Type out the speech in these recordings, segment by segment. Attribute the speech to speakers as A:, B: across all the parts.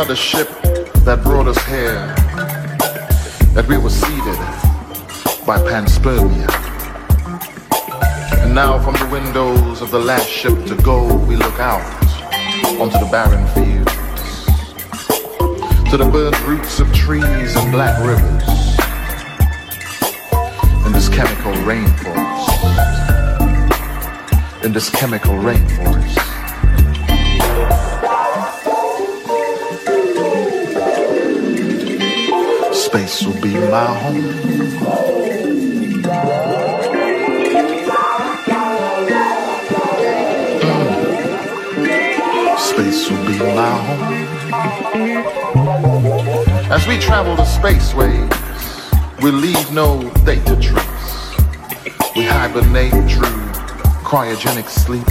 A: another ship that brought us here, that we were seeded by panspermia. And now from the windows of the last ship to go, we look out onto the barren fields, to the burnt roots of trees and black rivers, in this chemical rainforest, in this chemical rainforest. Space will be my home. Hmm. Space will be my home. As we travel the spaceways, we leave no data trace. We hibernate through cryogenic sleep,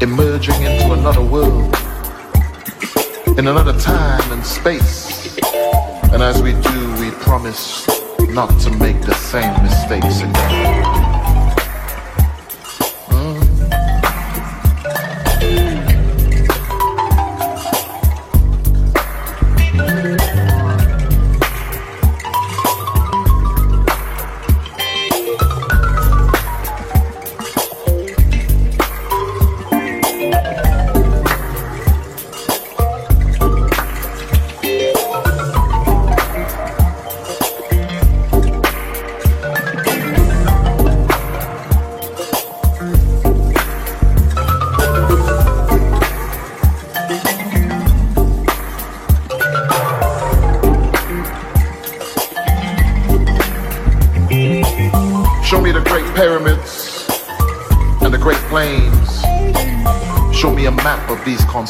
A: emerging into another world, in another time and space. And as we do, we promise not to make the same mistakes again.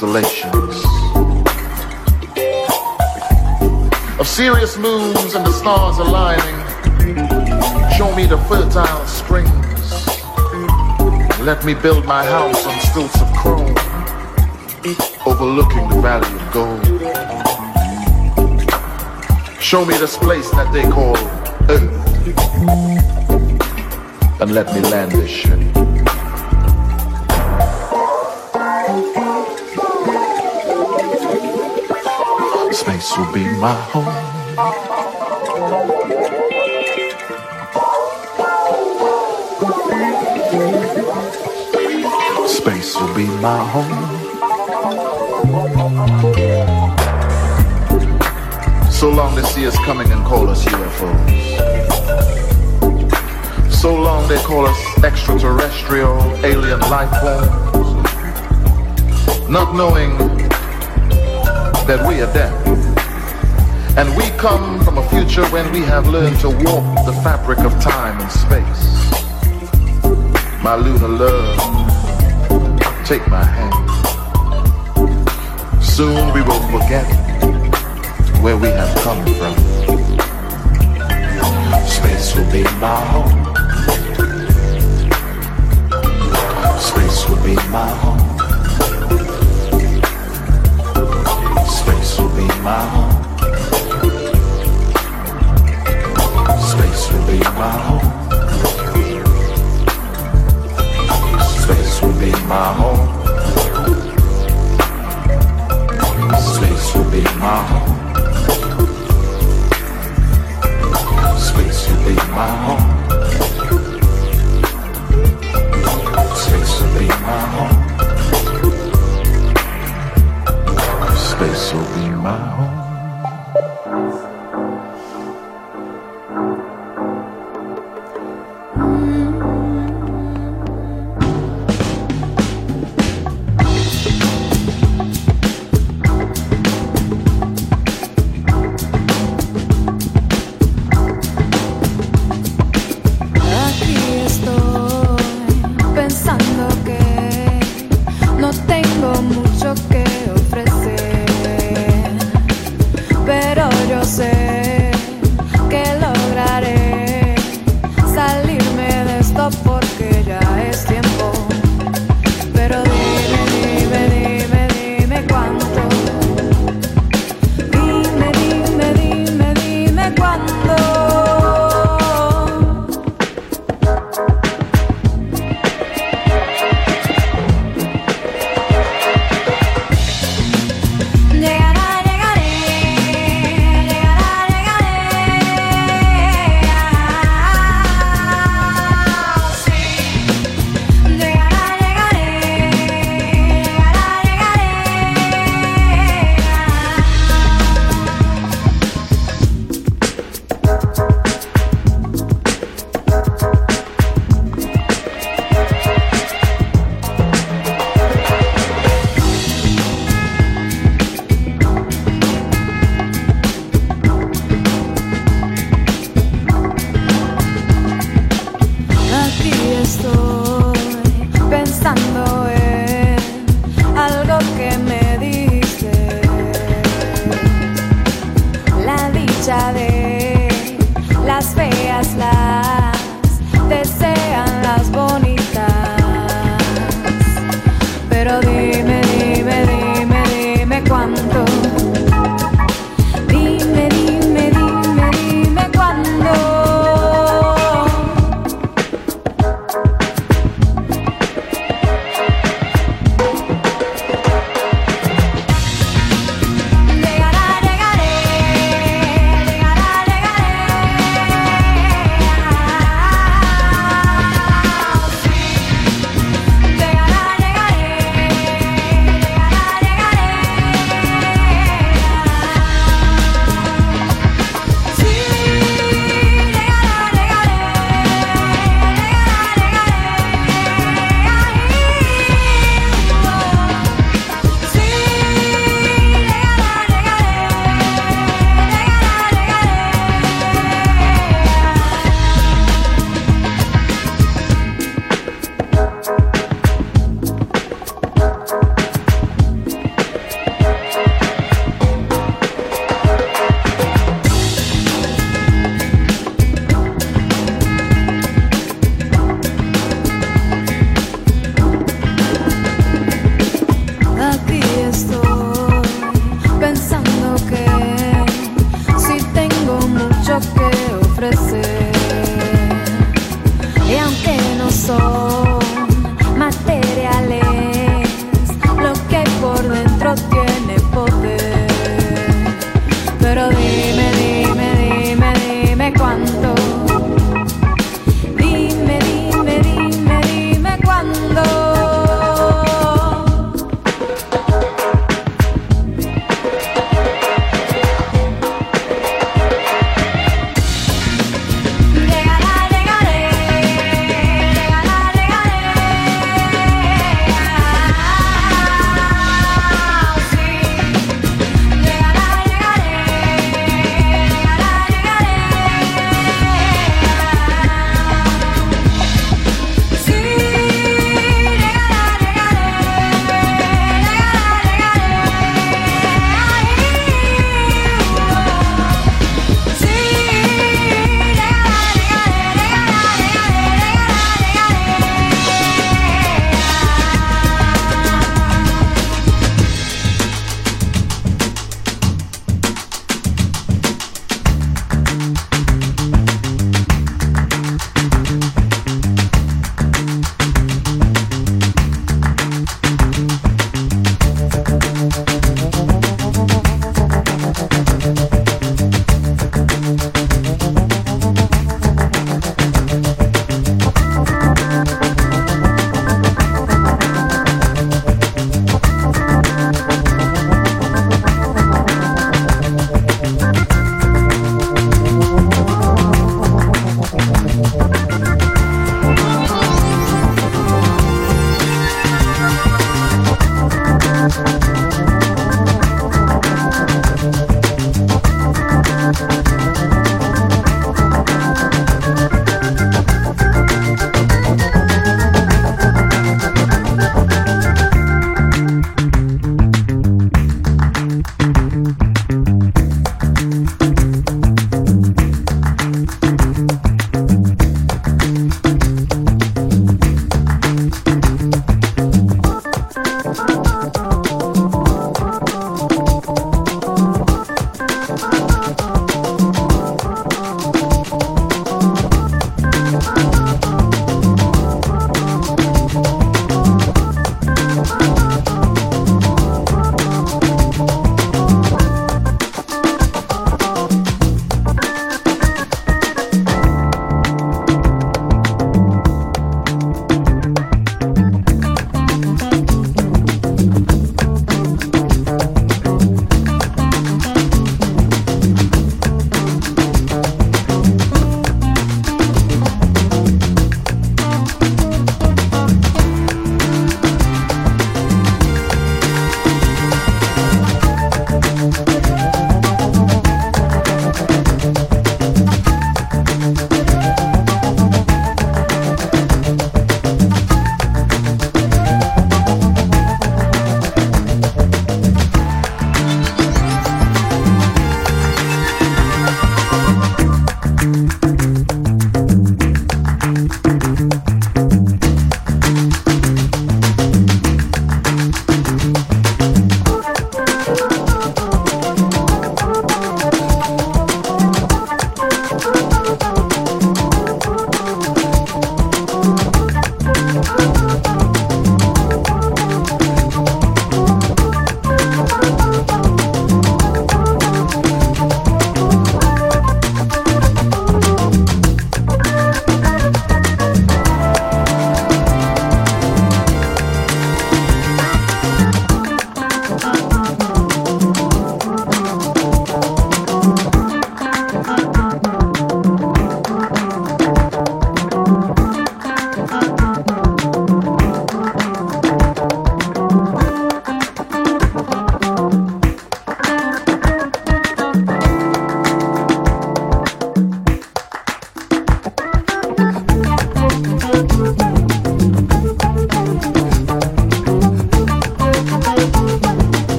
A: Constellations. Of Sirius moons and the stars aligning. Show me the fertile springs. Let me build my house on stilts of chrome, overlooking the valley of gold. Show me this place that they call Earth and let me land this ship. Space will be my home. Space will be my home. So long they see us coming and call us UFOs. So long they call us extraterrestrial alien life forms. Not knowing that we are dead. And we come from a future when we have learned to warp the fabric of time and space. My lunar love, take my hand. Soon we will forget where we have come from. Space will be my home. Space will be my home. Space will be my home. Space will be my home. Space will be my home. Space will be my home. Space will be my home. Space will be my home.